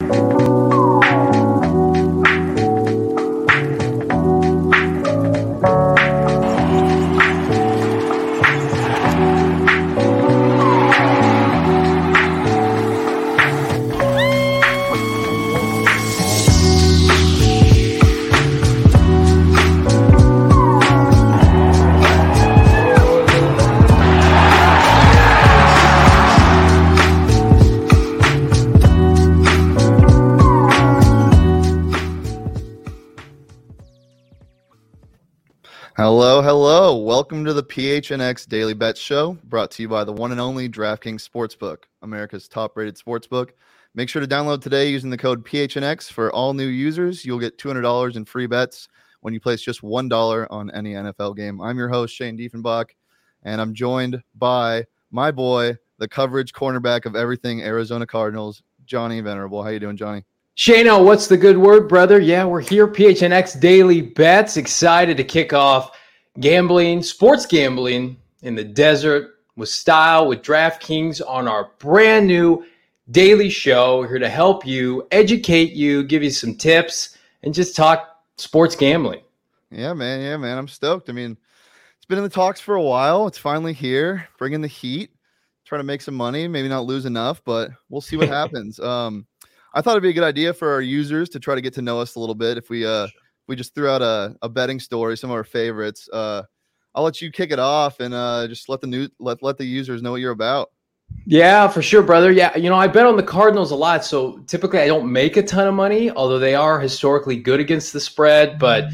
Música Welcome to the PHNX Daily Bet Show, brought to you by the one and only DraftKings Sportsbook, America's top rated sportsbook. Make sure to download today using the code PHNX for all new users. You'll get $200 in free bets when you place just $1 on any NFL game. I'm your host, Shane Diefenbach, and I'm joined by my boy, the coverage cornerback of everything Arizona Cardinals, Johnny Venerable. How you doing, Johnny? Shano, what's the good word, brother? Yeah, we're here, PHNX Daily Bets. Excited to kick off gambling, sports gambling in the desert with style with DraftKings on our brand new daily show. We're here to help you, educate you, give you some tips, and just talk sports gambling. Yeah, man. Yeah, man. I'm stoked. I mean, it's been in the talks for a while. It's finally here, bringing the heat, trying to make some money, maybe not lose enough, but we'll see what happens. Um, I thought it'd be a good idea for our users to try to get to know us a little bit. If we uh we just threw out a, a betting story, some of our favorites. Uh, I'll let you kick it off and uh, just let the new let let the users know what you're about. Yeah, for sure, brother. Yeah, you know, I bet on the Cardinals a lot. So typically I don't make a ton of money, although they are historically good against the spread. But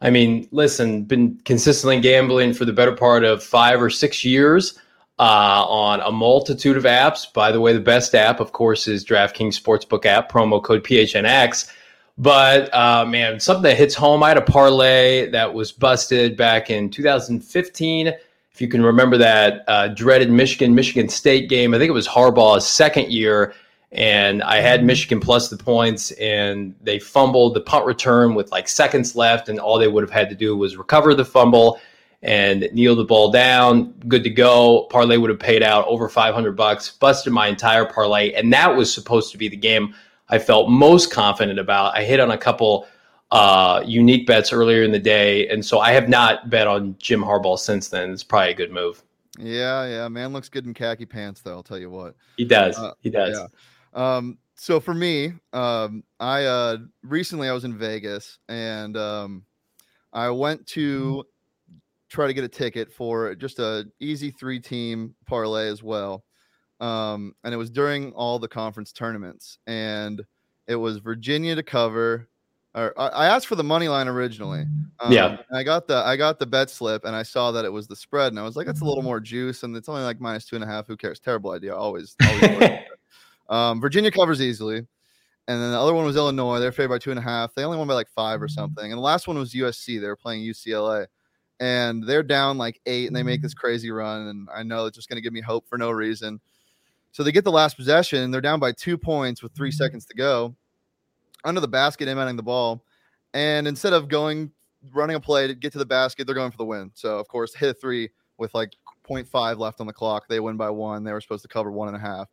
I mean, listen, been consistently gambling for the better part of five or six years uh, on a multitude of apps. By the way, the best app, of course, is DraftKings Sportsbook app, promo code PHNX. But uh, man, something that hits home. I had a parlay that was busted back in 2015. If you can remember that uh, dreaded Michigan Michigan State game, I think it was Harbaugh's second year, and I had Michigan plus the points, and they fumbled the punt return with like seconds left, and all they would have had to do was recover the fumble and kneel the ball down, good to go. Parlay would have paid out over 500 bucks. Busted my entire parlay, and that was supposed to be the game I felt most confident about. I hit on a couple uh, unique bets earlier in the day, and so I have not bet on Jim Harbaugh since then. It's probably a good move. Yeah, yeah, man looks good in khaki pants, though. I'll tell you what. He does. Uh, he does. Yeah. Um, so for me, um, I uh, recently I was in Vegas and um, I went to try to get a ticket for just a easy three team parlay as well. Um, and it was during all the conference tournaments, and it was Virginia to cover. Or I asked for the money line originally. Um, yeah, I got the I got the bet slip, and I saw that it was the spread, and I was like, that's a little more juice, and it's only like minus two and a half. Who cares? Terrible idea. Always. always um, Virginia covers easily, and then the other one was Illinois. They're favored by two and a half. They only won by like five or something, and the last one was USC. They were playing UCLA and they're down like eight and they make this mm. crazy run. And I know it's just going to give me hope for no reason. So they get the last possession and they're down by two points with three mm-hmm. seconds to go under the basket, inbounding the ball. And instead of going running a play to get to the basket, they're going for the win. So, of course, hit a three with like 0.5 left on the clock. They win by one. They were supposed to cover one and a half.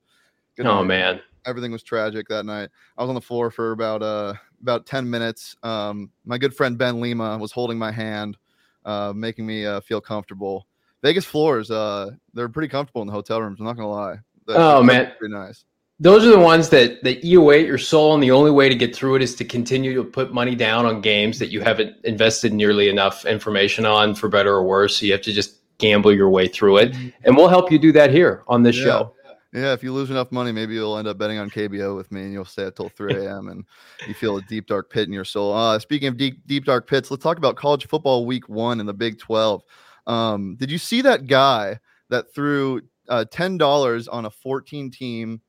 Good oh, night. man. Everything was tragic that night. I was on the floor for about uh about 10 minutes. Um, my good friend Ben Lima was holding my hand uh, making me uh, feel comfortable. Vegas floors, uh, they're pretty comfortable in the hotel rooms. I'm not gonna lie. That's, oh man, pretty nice. Those are the ones that that eat away at your soul, and the only way to get through it is to continue to put money down on games that you haven't invested nearly enough information on, for better or worse. So you have to just gamble your way through it, mm-hmm. and we'll help you do that here on this yeah. show. Yeah, if you lose enough money, maybe you'll end up betting on KBO with me, and you'll stay up till 3 a.m. and you feel a deep dark pit in your soul. Uh, speaking of deep deep dark pits, let's talk about college football week one in the Big 12. Um, did you see that guy that threw uh, ten dollars on a 14 team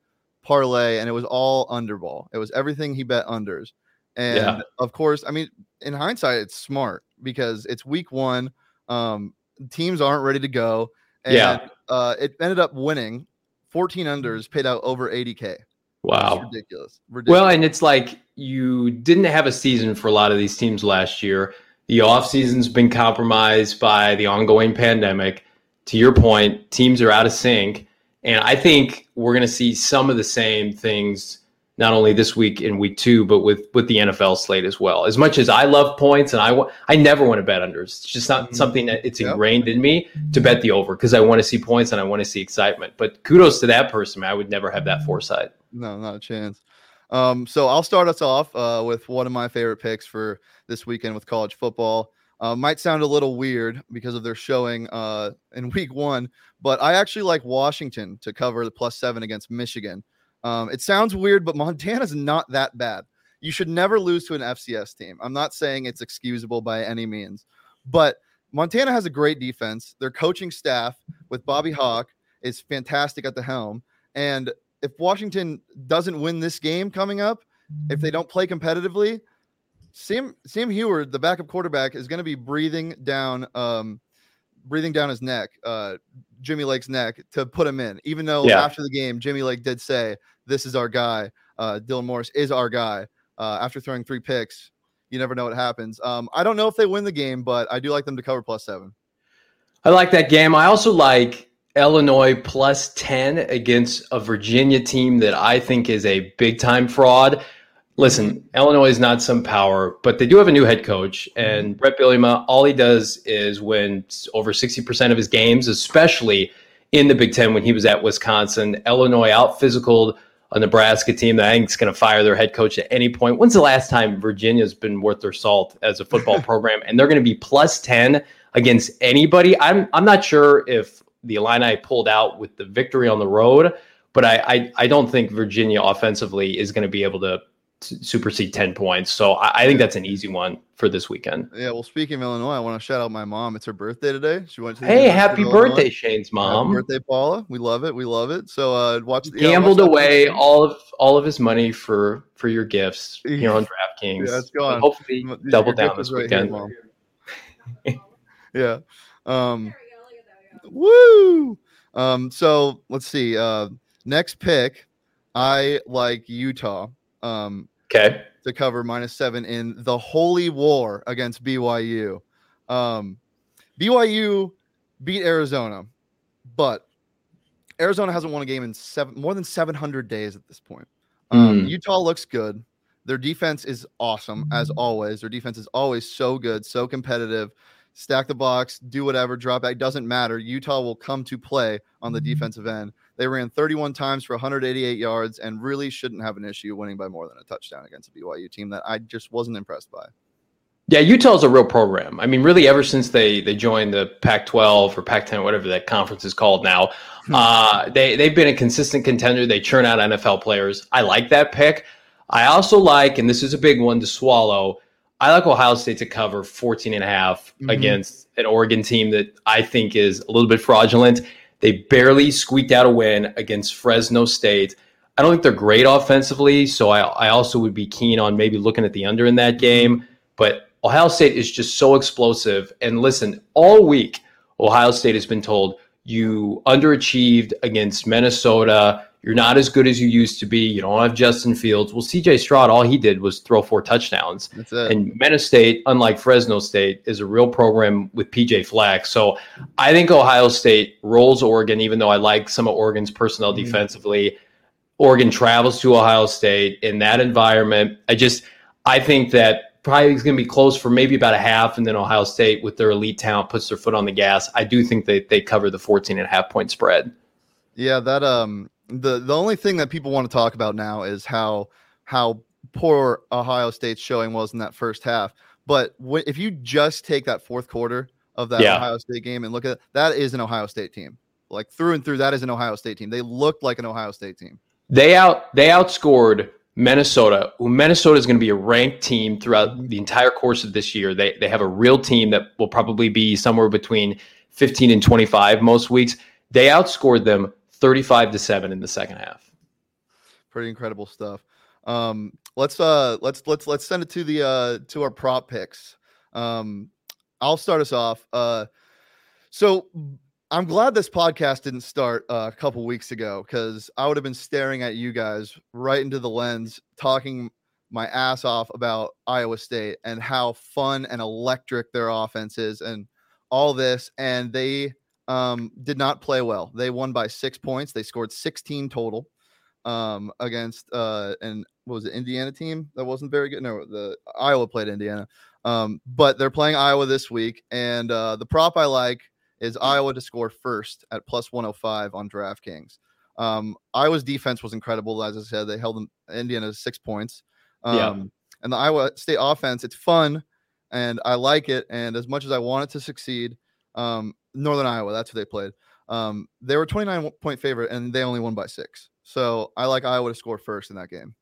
parlay, and it was all underball. It was everything he bet unders. And Yeah. of course, I mean, in hindsight, it's smart because it's week one. Um, teams aren't ready to go. And Yeah. uh, it ended up winning 14 unders, paid out over 80K. Wow. ridiculous. Ridiculous. Well, and it's like you didn't have a season for a lot of these teams last year. The offseason's been compromised by the ongoing pandemic. To your point, teams are out of sync. And I think we're going to see some of the same things not only this week in week two, but with with the NFL slate as well. As much as I love points and I wa- I never want to bet unders. It's just not Mhm. something that it's Yep. ingrained in me to bet the over because I want to see points and I want to see excitement. But kudos to that person. I would never have that foresight. No, not a chance. Um, so I'll start us off uh, with one of my favorite picks for this weekend with college football. Uh, might sound a little weird because of their showing uh, in week one, but I actually like Washington to cover the plus seven against Michigan. Um, it sounds weird, but Montana's not that bad. You should never lose to an FCS team. I'm not saying it's excusable by any means, but Montana has a great defense. Their coaching staff with Bobby Hauck is fantastic at the helm. And if Washington doesn't win this game coming up, if they don't play competitively, Sam Sam Huard, the backup quarterback, is going to be breathing down, um, breathing down his neck, uh, Jimmy Lake's neck, to put him in. Even though Yeah. after the game, Jimmy Lake did say, "This is our guy. Uh, Dylan Morris is our guy." Uh, after throwing three picks, you never know what happens. Um, I don't know if they win the game, but I do like them to cover plus seven. I like that game. I also like Illinois plus 10 against a Virginia team that I think is a big time fraud. Listen, Illinois is not some power, but they do have a new head coach. And Bret Bielema, all he does is win over 60% of his games, especially in the Big Ten when he was at Wisconsin. Illinois out physicaled a Nebraska team that I think is going to fire their head coach at any point. When's the last time Virginia's been worth their salt as a football program? And they're going to be plus 10 against anybody. I'm I'm not sure if the Illini pulled out with the victory on the road, but I I, I don't think Virginia offensively is going to be able to supersede 10 points. So I, I think that's an easy one for this weekend. Yeah. Well, speaking of Illinois, I want to shout out my mom. It's her birthday today. She went to the Hey, University happy of Illinois. birthday, Shane's Happy mom. birthday, Paula. We love it. We love it. So uh watch yeah, watch Gambled that away video. all of all of his money for for your gifts here on DraftKings. Yeah, it's But gone. Hopefully, M- double down this right weekend. Mom. yeah. Um woo. Um so let's see. Uh next pick. I like Utah um okay. to cover minus 7 in the holy war against BYU. Um BYU beat Arizona, but Arizona hasn't won a game in seven more than 700 days at this point. Um, Mm. Utah looks good. Their defense is awesome as always. Their defense is always so good, so competitive. Stack the box, do whatever, drop back, doesn't matter. Utah will come to play on the defensive end. They ran 31 times for 188 yards and really shouldn't have an issue winning by more than a touchdown against a BYU team that I just wasn't impressed by. Yeah, Utah's a real program. I mean, really, ever since they they joined the Pac-12 or Pac-10, whatever that conference is called now, uh, they they've been a consistent contender. They churn out NFL players. I like that pick. I also like, and this is a big one to swallow. I like Ohio State to cover 14 and a half Mhm. against an Oregon team that I think is a little bit fraudulent. They barely squeaked out a win against Fresno State. I don't think they're great offensively, so I, I also would be keen on maybe looking at the under in that game. But Ohio State is just so explosive. And listen, all week, Ohio State has been told you underachieved against Minnesota. You're not as good as you used to be. You don't have Justin Fields. Well, CJ Stroud, all he did was throw four touchdowns. That's it. And Minnesota State, unlike Fresno State, is a real program with PJ Fleck. So I think Ohio State rolls Oregon, even though I like some of Oregon's personnel Mhm. defensively. Oregon travels to Ohio State in that environment. I just I think that probably is going to be close for maybe about a half, and then Ohio State with their elite talent puts their foot on the gas. I do think that they cover the 14 and a half point spread. Yeah, that um the the only thing that people want to talk about now is how how poor Ohio State's showing was in that first half. But wh- if you just take that fourth quarter of that Yeah. Ohio State game and look at it, that is an Ohio State team. Like through and through, that is an Ohio State team. They looked like an Ohio State team. They out they outscored Minnesota, Minnesota is going to be a ranked team throughout mm-hmm. the entire course of this year. They they have a real team that will probably be somewhere between 15 and 25 most weeks. They outscored them 35 to 7 in the second half. pretty incredible stuff. Um, let's uh, let's let's let's send it to the uh, to our prop picks. Um, I'll start us off. Uh, so I'm glad this podcast didn't start uh, a couple weeks ago because I would have been staring at you guys right into the lens, talking my ass off about Iowa State and how fun and electric their offense is and all this. And they um, did not play well. They won by six points. They scored 16 total um, against uh, and what was it Indiana team that wasn't very good. No, the Iowa played Indiana, um, but they're playing Iowa this week. And uh, the prop I like is Iowa to score first at plus 105 on DraftKings. Um, Iowa's defense was incredible. As I said, they held Indiana six points. Um, yeah. And the Iowa State offense, it's fun and I like it. And as much as I want it to succeed, um, Northern Iowa, that's who they played. Um, they were 29 point favorite and they only won by six. So I like Iowa to score first in that game.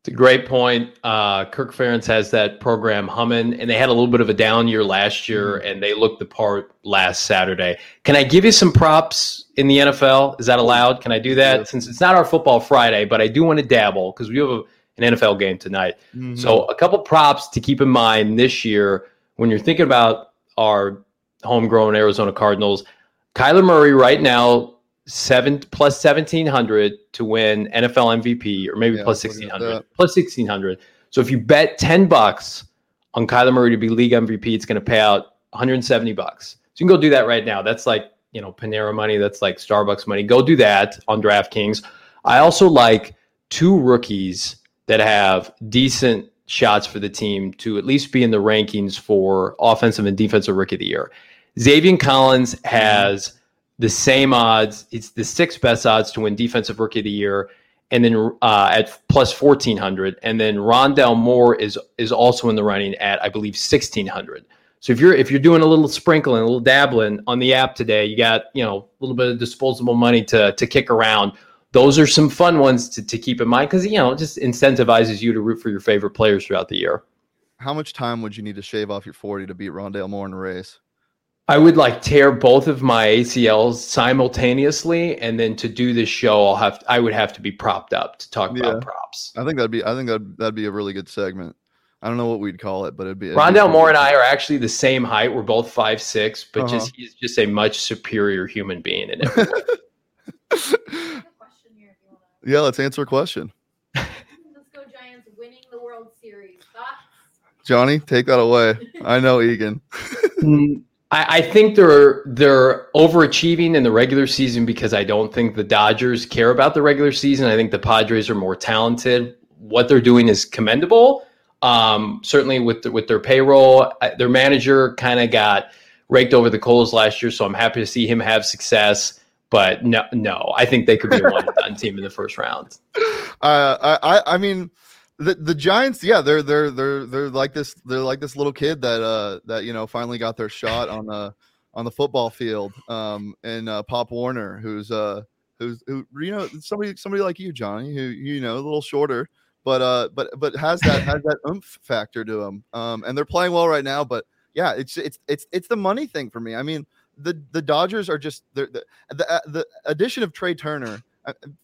It's a great point. Uh, Kirk Ferentz has that program humming, and they had a little bit of a down year last year, mm-hmm. and they looked the part last Saturday. Can I give you some props in the NFL? Is that allowed? Can I do that? Yeah. Since it's not our football Friday, but I do want to dabble because we have a, an NFL game tonight. Mm-hmm. So, a couple props to keep in mind this year when you're thinking about our homegrown Arizona Cardinals. Kyler Murray right now seven plus seventeen hundred to win NFL MVP, or maybe yeah, plus sixteen hundred, plus sixteen hundred. So if you bet ten bucks on Kyler Murray to be league MVP, it's going to pay out 170 bucks. So you can go do that right now. That's like you know Panera money. That's like Starbucks money. Go do that on DraftKings. I also like two rookies that have decent shots for the team to at least be in the rankings for offensive and defensive rookie of the year. Zaven Collins has the same odds. It's the sixth best odds to win Defensive Rookie of the Year, and then uh, at plus fourteen hundred. And then Rondale Moore is is also in the running at I believe sixteen hundred. So if you're if you're doing a little sprinkling, a little dabbling on the app today, you got you know a little bit of disposable money to to kick around. Those are some fun ones to, to keep in mind because you know it just incentivizes you to root for your favorite players throughout the year. How much time would you need to shave off your forty to beat Rondale Moore in a race? I would like tear both of my ACLs simultaneously, and then to do this show, I'll have I would have to be propped up to talk yeah. about props. I think that'd be I think that that'd be a really good segment. I don't know what we'd call it, but it'd be. It'd Rondale be Moore and I are actually the same height. We're both five six, but uh-huh. just he's just a much superior human being in every. Yeah, let's answer a question. let's go Giants winning the World Series. Thoughts? Johnny, take that away. I know Egan. Mm, I, I think they're they're overachieving in the regular season because I don't think the Dodgers care about the regular season. I think the Padres are more talented. What they're doing is commendable. Um, certainly with the, with their payroll, their manager kind of got raked over the coals last year, so I'm happy to see him have success. But no, no, I think they could be a one done team in the first round. Uh, I I mean the the Giants, yeah, they're they're they're they're like this they're like this little kid that uh that you know finally got their shot on the on the football field. Um, and uh, Pop Warner, who's uh who's who you know somebody somebody like you, Johnny, who you know a little shorter, but uh but but has that has that oomph factor to him. Um, and they're playing well right now, but yeah, it's it's it's it's the money thing for me. I mean, the the Dodgers are just the the the, the addition of Trea Turner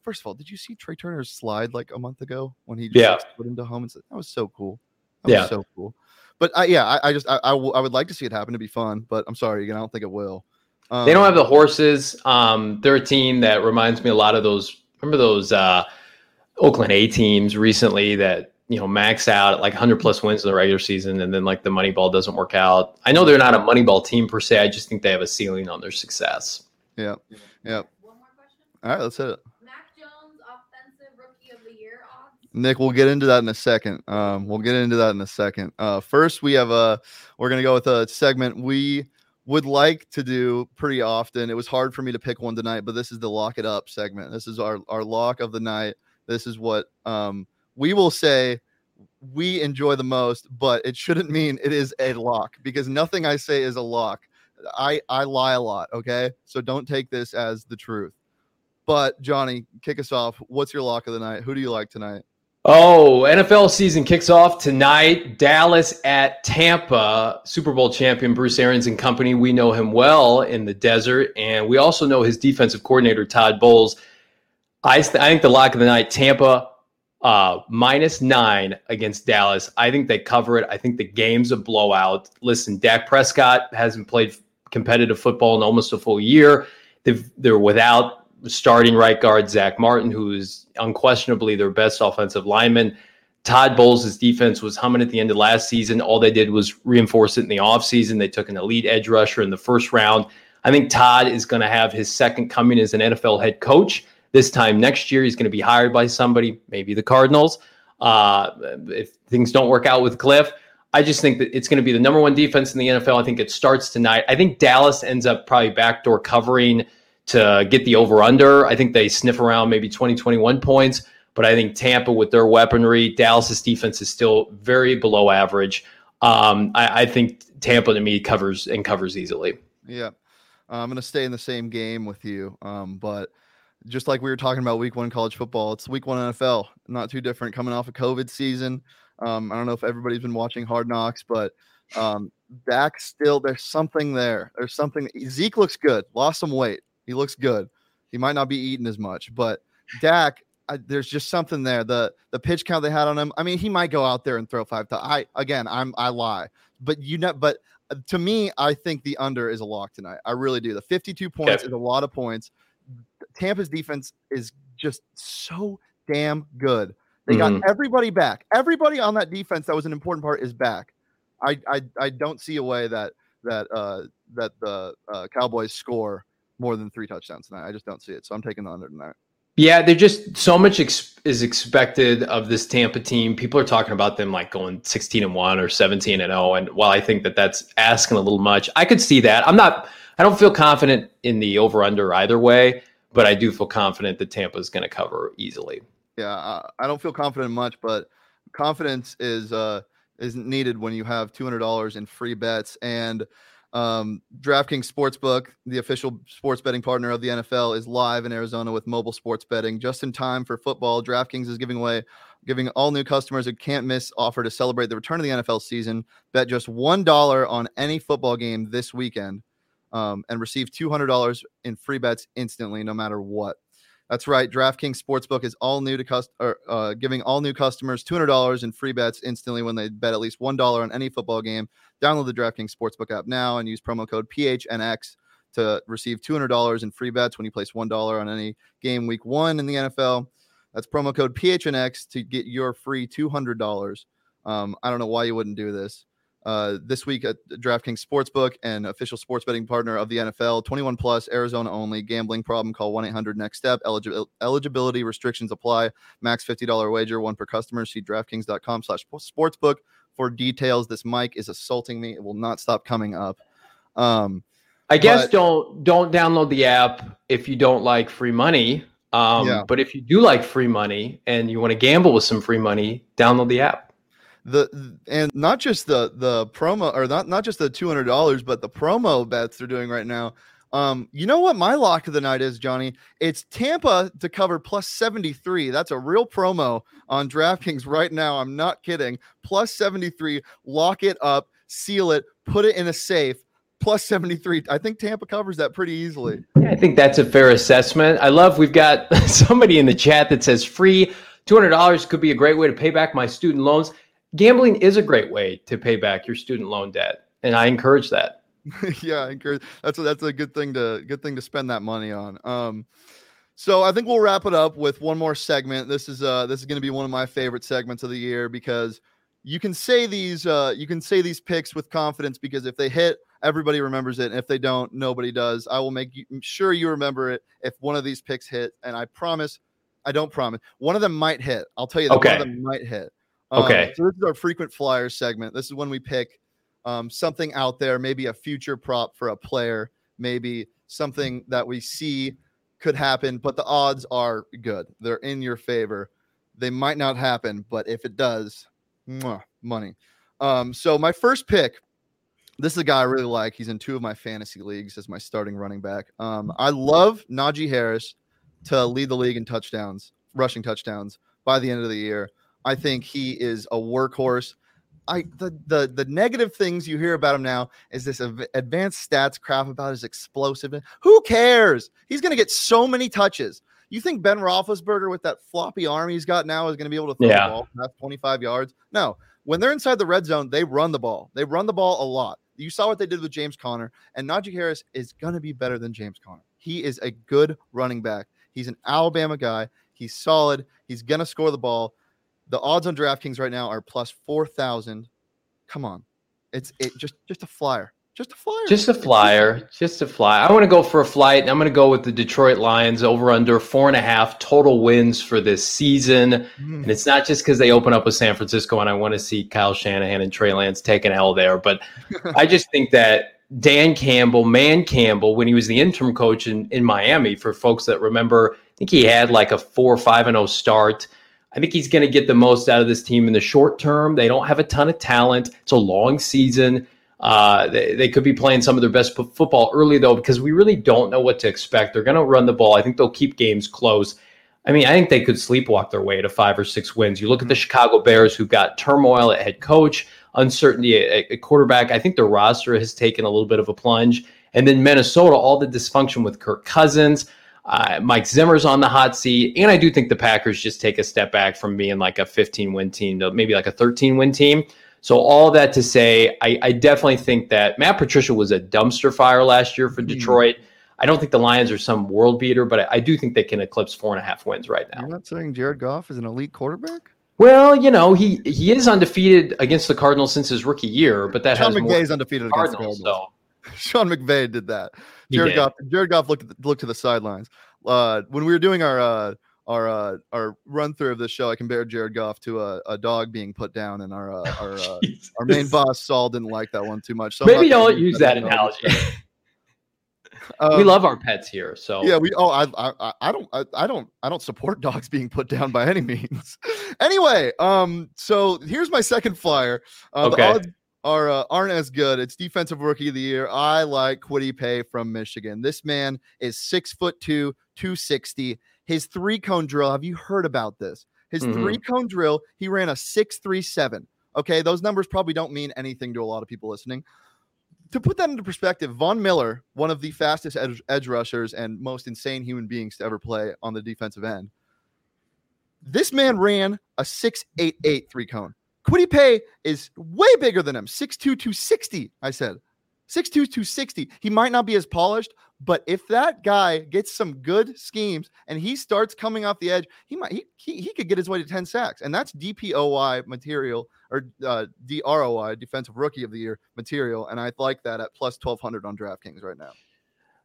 first of all, did you see Trea Turner's slide like a month ago when he just yeah. put into home and said that was so cool. That yeah. was so cool. But I, yeah, I, I just I, I, w- I would like to see it happen to be fun, but I'm sorry again, I don't think it will. Um, they don't have the horses. Um, they're a team that reminds me a lot of those. Remember those uh, Oakland A teams recently that you know max out at like 100 plus wins in the regular season, and then like the money ball doesn't work out. I know they're not a money ball team per se. I just think they have a ceiling on their success. Yeah, yeah. One more question? All right, let's hit it. Mac Jones, offensive rookie of the year odds. Nick, we'll get into that in a second. Um, we'll get into that in a second. Uh, first, we have a. We're gonna go with a segment we would like to do pretty often. It was hard for me to pick one tonight, but this is the lock it up segment. This is our our lock of the night. This is what um, we will say we enjoy the most, but it shouldn't mean it is a lock because nothing I say is a lock. I I lie a lot, okay? So don't take this as the truth. But Johnny, kick us off. What's your lock of the night? Who do you like tonight? Oh, NFL season kicks off tonight. Dallas at Tampa. Super Bowl champion Bruce Arians and company. We know him well in the desert, and we also know his defensive coordinator Todd Bowles. I, I think the lock of the night, Tampa uh, minus nine against Dallas. I think they cover it. I think the game's a blowout. Listen, Dak Prescott hasn't played competitive football in almost a full year. They've, they're without starting right guard Zack Martin, who is unquestionably their best offensive lineman. Todd Bowles' defense was humming at the end of last season. All they did was reinforce it in the offseason. They took an elite edge rusher in the first round. I think Todd is going to have his second coming as an NFL head coach. This time next year, he's going to be hired by somebody, maybe the Cardinals. Uh, if things don't work out with Cliff, I just think that it's going to be the number one defense in the NFL. I think it starts tonight. I think Dallas ends up probably backdoor covering to get the over under. I think they sniff around maybe 20, 21 points. But I think Tampa, with their weaponry, Dallas's defense is still very below average. Um, I, I think Tampa to me covers and covers easily. Yeah. I'm going to stay in the same game with you. Um, but just like we were talking about week one college football, it's week one NFL, not too different coming off a COVID season. Um, I don't know if everybody's been watching Hard Knocks, but um, Dak still, there's something there. There's something. Zeke looks good, lost some weight. He looks good. He might not be eating as much, but Dak, I, there's just something there. The the pitch count they had on him. I mean, he might go out there and throw five. To, I again, I'm I lie, but you know, but uh, to me, I think the under is a lock tonight. I really do. The 52 points is a lot of points. Tampa's defense is just so damn good. They mm-hmm. got everybody back. Everybody on that defense that was an important part is back. I I, I don't see a way that that uh, that the uh, Cowboys score more than three touchdowns tonight. I just don't see it. So I'm taking the under tonight. Yeah, they're just so much ex- is expected of this Tampa team. People are talking about them like going 16 and 1 or 17 and 0 and while I think that that's asking a little much, I could see that. I'm not I don't feel confident in the over under either way, but I do feel confident that Tampa is going to cover easily. Yeah, I don't feel confident much, but confidence is uh isn't needed when you have $200 in free bets and um, DraftKings Sportsbook, the official sports betting partner of the NFL, is live in Arizona with mobile sports betting just in time for football. DraftKings is giving away, giving all new customers a can't miss offer to celebrate the return of the NFL season. Bet just one dollar on any football game this weekend, um, and receive two hundred dollars in free bets instantly, no matter what. That's right. DraftKings Sportsbook is all new to cust- or, uh, giving all new customers $200 in free bets instantly when they bet at least $1 on any football game. Download the DraftKings Sportsbook app now and use promo code PHNX to receive $200 in free bets when you place $1 on any game week one in the NFL. That's promo code PHNX to get your free $200. Um, I don't know why you wouldn't do this. Uh, this week at DraftKings Sportsbook and official sports betting partner of the NFL. 21 plus, Arizona only. Gambling problem? Call 1 800 Next Step. Eligi- eligibility restrictions apply. Max $50 wager, one per customer. See DraftKings.com/slash sportsbook for details. This mic is assaulting me. It will not stop coming up. Um, I guess but, don't don't download the app if you don't like free money. Um, yeah. But if you do like free money and you want to gamble with some free money, download the app the and not just the the promo or not not just the two hundred dollars, but the promo bets they're doing right now. Um, you know what my lock of the night is, Johnny? It's Tampa to cover plus 73. That's a real promo on DraftKings right now. I'm not kidding. Plus 73. Lock it up, seal it, put it in a safe. Plus 73. I think Tampa covers that pretty easily. Yeah, I think that's a fair assessment. I love we've got somebody in the chat that says free $200 could be a great way to pay back my student loans gambling is a great way to pay back your student loan debt, and I encourage that. yeah, I encourage. That's a, that's a good thing to good thing to spend that money on. Um, so I think we'll wrap it up with one more segment. This is uh this is going to be one of my favorite segments of the year because you can say these uh you can say these picks with confidence because if they hit, everybody remembers it, and if they don't, nobody does. I will make you, sure you remember it if one of these picks hit, and I promise. I don't promise. One of them might hit. I'll tell you that okay. one of them might hit. Um, okay. So this is our frequent flyer segment. This is when we pick um, something out there, maybe a future prop for a player, maybe something that we see could happen, but the odds are good. They're in your favor. They might not happen, but if it does, mwah, money. Um, so my first pick, this is a guy I really like. He's in two of my fantasy leagues as my starting running back. Um, I love Najee Harris to lead the league in touchdowns, rushing touchdowns by the end of the year. I think he is a workhorse. I the the the negative things you hear about him now is this advanced stats crap about his explosiveness. Who cares? He's going to get so many touches. You think Ben Roethlisberger with that floppy arm he's got now is going to be able to throw Yeah. the ball past 25 yards? No. When they're inside the red zone, they run the ball. They run the ball a lot. You saw what they did with James Conner, and Najee Harris is going to be better than James Conner. He is a good running back. He's an Alabama guy. He's solid. He's going to score the ball. The odds on DraftKings right now are plus 4,000. Come on. It's it just just a flyer. Just a flyer. Just a flyer, just a flyer. I want to go for a flight, and I'm going to go with the Detroit Lions over under four and a half total wins for this season. Mm. And it's not just because they open up with San Francisco, and I want to see Kyle Shanahan and Trey Lance take an L there, but I just think that Dan Campbell, Man Campbell, when he was the interim coach in, in Miami, for folks that remember, I think he had like a four, or five, and zero start. I think he's going to get the most out of this team in the short term. They don't have a ton of talent. It's a long season. Uh, they, they could be playing some of their best p- football early though, because we really don't know what to expect. They're going to run the ball. I think they'll keep games close. I mean, I think they could sleepwalk their way to five or six wins. You look at the Chicago Bears, who've got turmoil at head coach, uncertainty at, at quarterback. I think their roster has taken a little bit of a plunge. And then Minnesota, all the dysfunction with Kirk Cousins. Uh, Mike Zimmer's on the hot seat. And I do think the Packers just take a step back from being like a 15 win team to maybe like a 13 win team. So, all that to say, I, I definitely think that Matt Patricia was a dumpster fire last year for Mhm. Detroit. I don't think the Lions are some world beater, but I, I do think they can eclipse four and a half wins right now. You're not saying Jared Goff is an elite quarterback? Well, you know, he he is undefeated against the Cardinals since his rookie year, but that Sean has more McVay's undefeated against the Cardinals. Cardinals. So Sean McVay did that. Jared. Goff. Jared Goff looked at the, looked to the sidelines. Uh, when we were doing our uh, our uh, our run through of this show, I compared Jared Goff to a, a dog being put down, and our uh, our uh, our main boss Saul didn't like that one too much. So maybe don't use that analogy. we Um, love our pets here, so Yeah, we. Oh, I, I, I- I don't, I, I don't, I don't support dogs being put down by any means. anyway, um, so here's my second flyer. Uh, Okay. The odds are uh, aren't as good. It's defensive rookie of the year. I like Kwity Paye from Michigan. This man is six foot two, two sixty. His three cone drill. Have you heard about this? His Mhm. three cone drill. He ran a six three seven. Okay, those numbers probably don't mean anything to a lot of people listening to put that into perspective, Von Miller, one of the fastest edge, edge rushers and most insane human beings to ever play on the defensive end, this man ran a 6'8'8 three cone. Kwity Paye is way bigger than him, 6'2, 260. I said 6'2, 260. He might not be as polished, but if that guy gets some good schemes and he starts coming off the edge, he might he, he, he could get his way to 10 sacks. And that's DPOY material or uh, DROI, defensive rookie of the year material. And I like that at plus 1200 on DraftKings right now.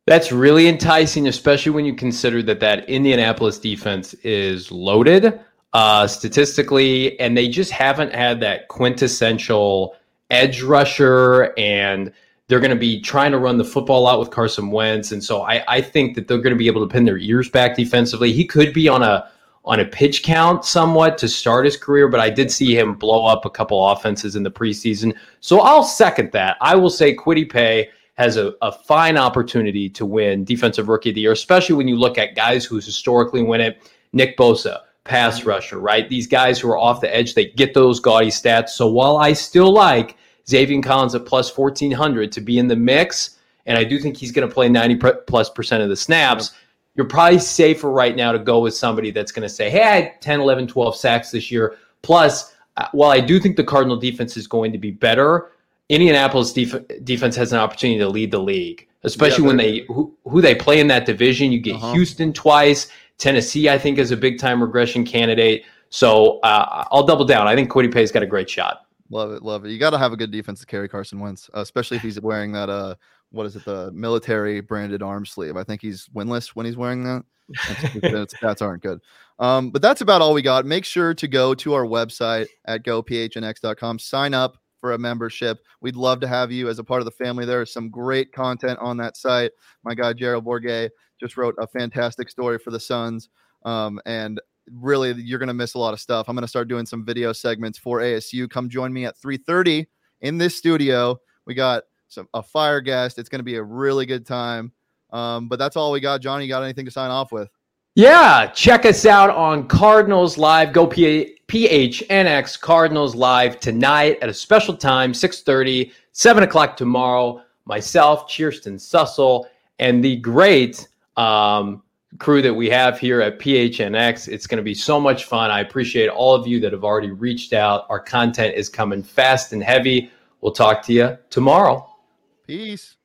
That's really enticing, especially when you consider that that Indianapolis defense is loaded uh, statistically, and they just haven't had that quintessential edge rusher, and they're going to be trying to run the football out with Carson Wentz, and so I, I think that they're going to be able to pin their ears back defensively. He could be on a on a pitch count somewhat to start his career, but I did see him blow up a couple offenses in the preseason, so I'll second that. I will say Kwity Paye has a, a fine opportunity to win Defensive Rookie of the Year, especially when you look at guys who historically win it. Nick Bosa, pass rusher, right? These guys who are off the edge, they get those gaudy stats. So while I still like Zaven Collins at plus 1400 to be in the mix, and I do think he's going to play 90 plus percent of the snaps, you're probably safer right now to go with somebody that's going to say, hey, I had 10, 11, 12 sacks this year. Plus, uh, while I do think the Cardinal defense is going to be better, Indianapolis def- defense has an opportunity to lead the league, especially Yeah, when they who, who they play in that division. You get Uh-huh. Houston twice, Tennessee, I think, is a big time regression candidate. So uh, I'll double down. I think Kwity Paye's got a great shot. Love it, love it. You got to have a good defense to carry Carson Wentz, uh, especially if he's wearing that uh, what is it, the military branded arm sleeve. I think he's winless when he's wearing that. That's- that's- aren't good. Um, but that's about all we got. Make sure to go to our website at gophnx.com. Sign up for a membership. We'd love to have you as a part of the family. There is some great content on that site. My guy Gerald Bourguet just wrote a fantastic story for the Suns. Um, and really you're going to miss a lot of stuff. I'm going to start doing some video segments for ASU. Come join me at 3:30 in this studio. We got some a fire guest. It's going to be a really good time. Um, but that's all we got. Johnny, you got anything to sign off with? Yeah, check us out on Cardinals Live. Go P- PHNX Cardinals Live tonight at a special time, 6.30, 7 o'clock tomorrow. Myself, Kirsten Sussel, and the great um, crew that we have here at PHNX. It's going to be so much fun. I appreciate all of you that have already reached out. Our content is coming fast and heavy. We'll talk to you tomorrow. Peace.